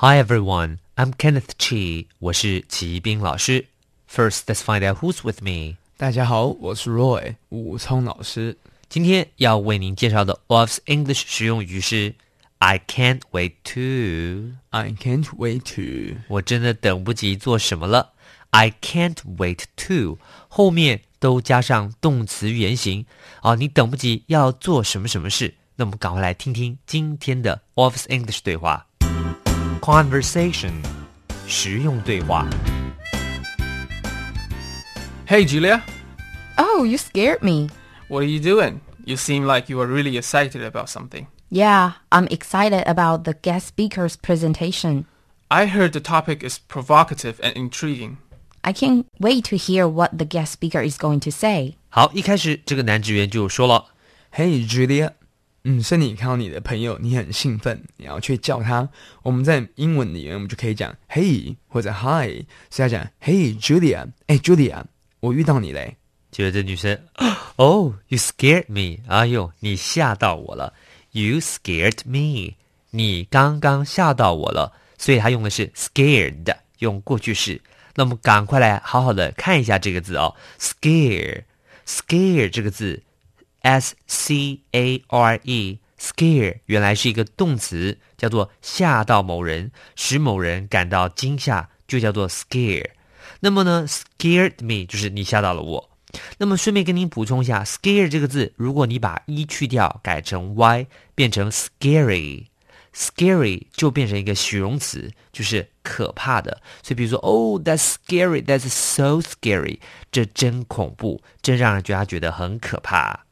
Hi everyone, I'm Kenneth Chi. 我是齐斌老师。First, let's find out who's with me. 大家好，我是 Roy 武聪老师。今天要为您介绍的 Office English 实用语是 I can't wait to。 I can't wait to 我真的等不及做什么了。I can't wait to 后面都加上动词原形啊，你等不及要做什么什么事。那我们赶快来听听今天的 Office English 对话。 Conversation 实用对话。 Hey, Julia. Oh, you scared me. What are you doing? You seem like you are really excited about something. Yeah, I'm excited about the guest speaker's presentation. I heard the topic is provocative and intriguing. I can't wait to hear what the guest speaker is going to say. 好，一开始这个男职员就说了 Hey Julia， 嗯，是你看到你的朋友，你很兴奋，你要去叫他。我们在英文里面，我们就可以讲 Hey 或者 Hi，是要讲 Hey Julia，哎 Julia，我遇到你嘞。结果这女生，Oh, you scared me！哎呦，你吓到我了！You scared me！你刚刚吓到我了，所以她用的是 scared，用过去式。那我们赶快来好好的看一下这个字哦，scare，scare 这个字，s c a r e，scare 原来是一个动词，叫做吓到某人，使某人感到惊吓，就叫做 scare。那么呢，scared me 就是你吓到了我。那么顺便跟您补充一下，scare 这个字，如果你把一去掉，改成 y，变成 scary，scary 就变成一个形容词，就是可怕的。所以比如说，Oh, that's scary, that's so scary，这真恐怖，真让人觉得他觉得很可怕。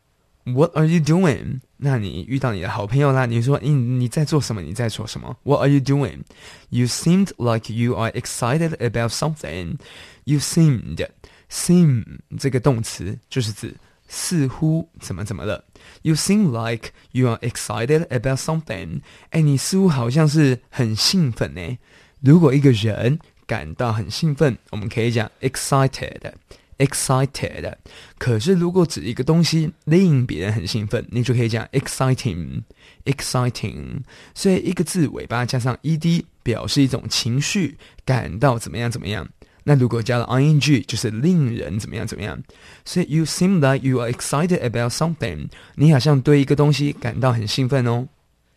What are you doing？那你遇到你的好朋友啦，你说你你在做什么？你在做什么？What are you doing? You seemed like you are excited about something. You seemed seem 这个动词就是指似乎怎么怎么了。You seem like you are excited about something. 哎，你似乎好像是很兴奋呢。如果一个人感到很兴奋，我们可以讲 excited。excited，可是如果指一个东西令别人很兴奋，你就可以讲 exciting，exciting。所以一个字尾巴加上 ed，表示一种情绪，感到怎么样怎么样。那如果加了 ing，就是令人怎么样怎么样。所以 you seem like you are excited about something，你好像对一个东西感到很兴奋哦。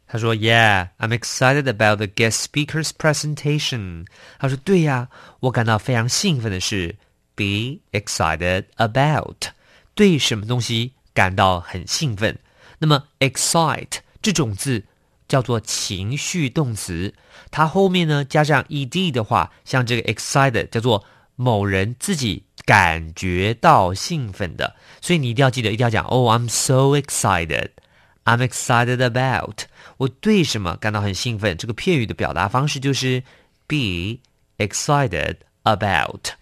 他说：“Yeah, I'm excited about the guest speaker's presentation。”他说：“对呀，我感到非常兴奋的是 be excited about，对什么东西感到很兴奋。那么 excite 这种字叫做情绪动词，它后面呢加上 ed 的话，像这个 excited 叫做某人自己感觉到兴奋的，所以你一定要记得，一定要讲哦、I'm so excited。” I'm excited about 我对什么感到很兴奋。这个片语的表达方式就是 be excited about。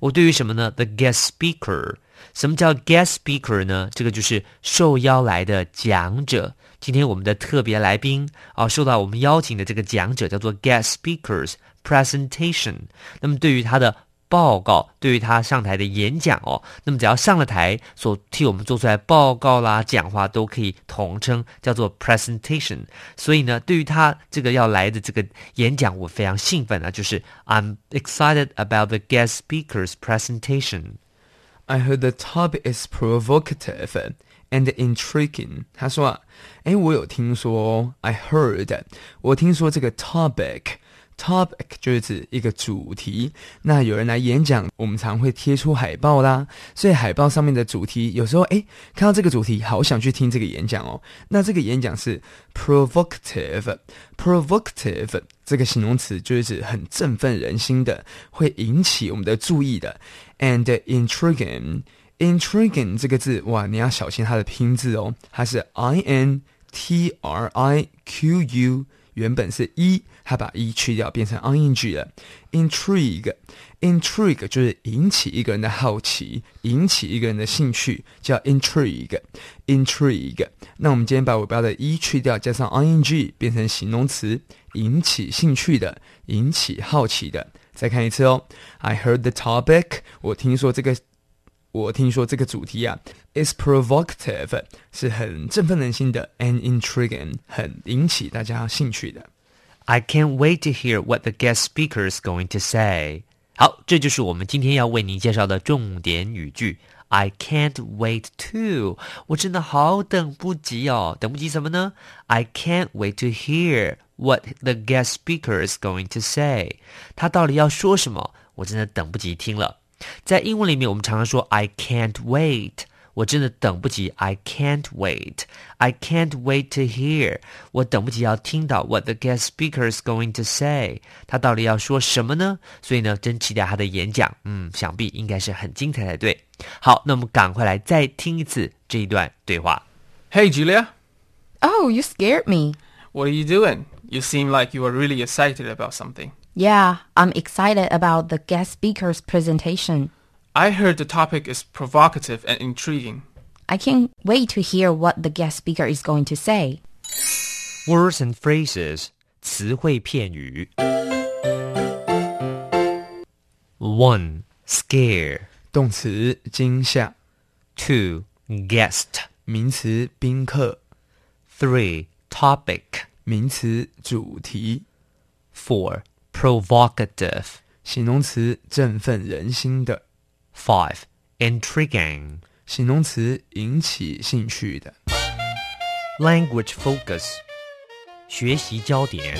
我对于什么呢？The guest speaker。什么叫 guest speaker 呢？这个就是受邀来的讲者。今天我们的特别来宾啊，受到我们邀请的这个讲者叫做 guest speakers presentation。那么对于他的报告对于他上台的演讲哦，那么只要上了台，所替我们做出来报告啦、讲话都可以统称叫做 presentation。所以呢，对于他这个要来的这个演讲，我非常兴奋啊，就是 I'm excited about the guest speaker's presentation。 I heard the topic is provocative and intriguing。他说啊，哎，我有听说，I heard，我听说这个 topic。 Topic 就是指一个主题。那有人来演讲，我们常会贴出海报啦。所以海报上面的主题，有时候诶看到这个主题，好想去听这个演讲哦。那这个演讲是 provocative。provocative 这个形容词就是指很振奋人心的，会引起我们的注意的。And intriguing。intriguing 这个字，哇，你要小心它的拼字哦，它是 i n t r i q u 原本是一，它把一去掉，变成 ing 了。intrigue，intrigue 就是引起一个人的好奇，引起一个人的兴趣，叫 intrigue。intrigue。那我们今天把尾巴的一去掉，加上 ing，变成形容词，引起兴趣的，引起好奇的。再看一次哦，I heard the topic，我听说这个。我听说这个主题啊，is provocative，是很振奋人心的，and intriguing，很引起大家兴趣的。I can't wait to hear what the guest speaker is going to say。好，这就是我们今天要为您介绍的重点语句。I can't wait to，我真的好等不及哦，等不及什么呢？I can't wait to hear what the guest speaker is going to say。他到底要说什么？我真的等不及听了。在英文里面，我们常常说 I can't wait， 我真的等不及。I can't wait，I can't wait to hear，我等不及要听到 what the guest speaker is going to say，他到底要说什么呢？所以呢，真期待他的演讲。嗯，想必应该是很精彩才对。好，那我们赶快来再听一次这一段对话。 Hey, Julia. Oh, you scared me. What are you doing? You seem like you are really excited about something. Yeah, I'm excited about the guest speaker's presentation. I heard the topic is provocative and intriguing. I can't wait to hear what the guest speaker is going to say. Words and phrases，词汇片语。One scare，动词惊吓， two guest，名词宾客， three topic，名词主题， four provocative，形容词振奋人心的， five intriguing。形容词引起兴趣的。 Language focus，学习焦点。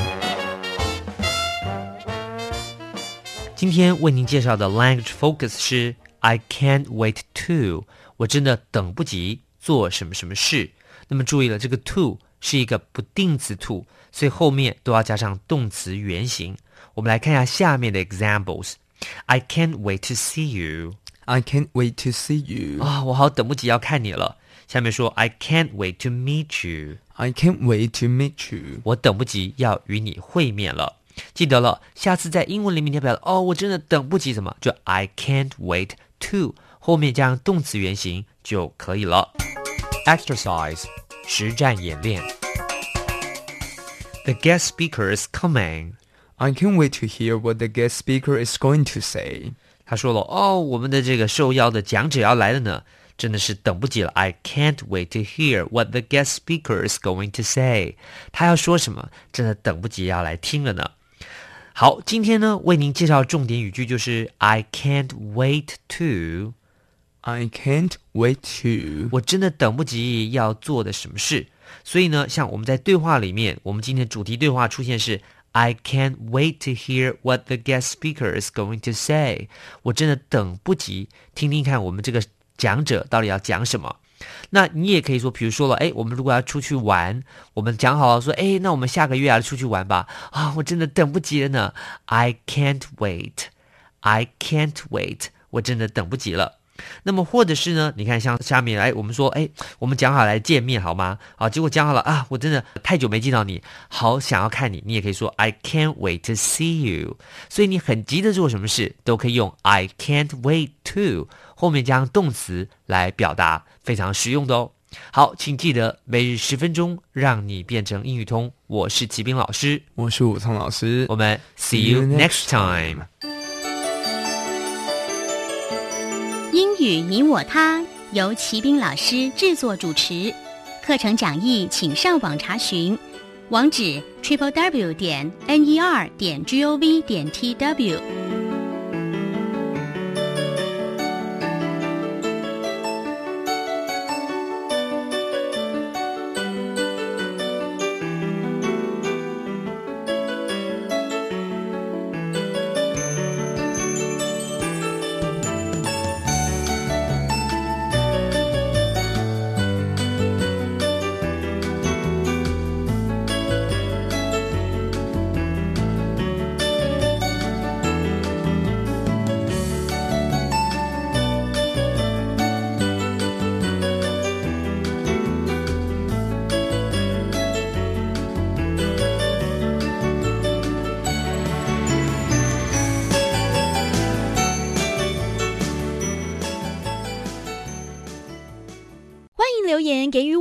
今天为您介绍的 language focus 是 I can't wait to，我真的等不及做什么什么事。那么注意了，这个 to 是一个不定词 to，所以后面都要加上动词原形。我们来看一下下面的 examples。I can't wait to see you。 I can't wait to see you. 啊，我好等不及要看你了。下面说 I can't wait to meet you。 I can't wait to meet you. 我等不及要与你会面了。记得了，下次在英文里面你要表达哦，我真的等不及什么，就 I can't wait to 后面加上动词原形就可以了。Exercise 实战演练。The guest speaker is coming。 I can't wait to hear what the guest speaker is going to say. 他说了哦，我们的这个受邀的讲者要来了呢，真的是等不及了。I can't wait to hear what the guest speaker is going to say。他要说什么，真的等不及要来听了呢。好，今天呢为您介绍重点语句就是 I can't wait to，I can't wait to. 我真的等不及要做的什么事。所以呢，像我们在对话里面，我们今天主题对话出现是 I can't wait to hear what the guest speaker is going to say。我真的等不及听听看我们这个讲者到底要讲什么。那你也可以说，比如说了，哎，我们如果要出去玩，我们讲好了说，哎，那我们下个月要出去玩吧。啊，我真的等不及了呢。I can't wait. I can't wait. 我真的等不及了。那么或者是呢？你看，像下面，哎，我们说，哎，我们讲好来见面好吗？啊，结果讲好了啊，我真的太久没见到你，好想要看你。你也可以说 I can't wait to see you。所以你很急着做什么事，都可以用 I can't wait to 后面加上动词来表达，非常实用的哦。好，请记得每日十分钟，让你变成英语通。我是齐斌老师，我是武聪老师。我们 see you next time。语你我他由齐斌老师制作主持，课程讲义请上网查询，网址 triple w 点 n e r 点 g o v 点 t w。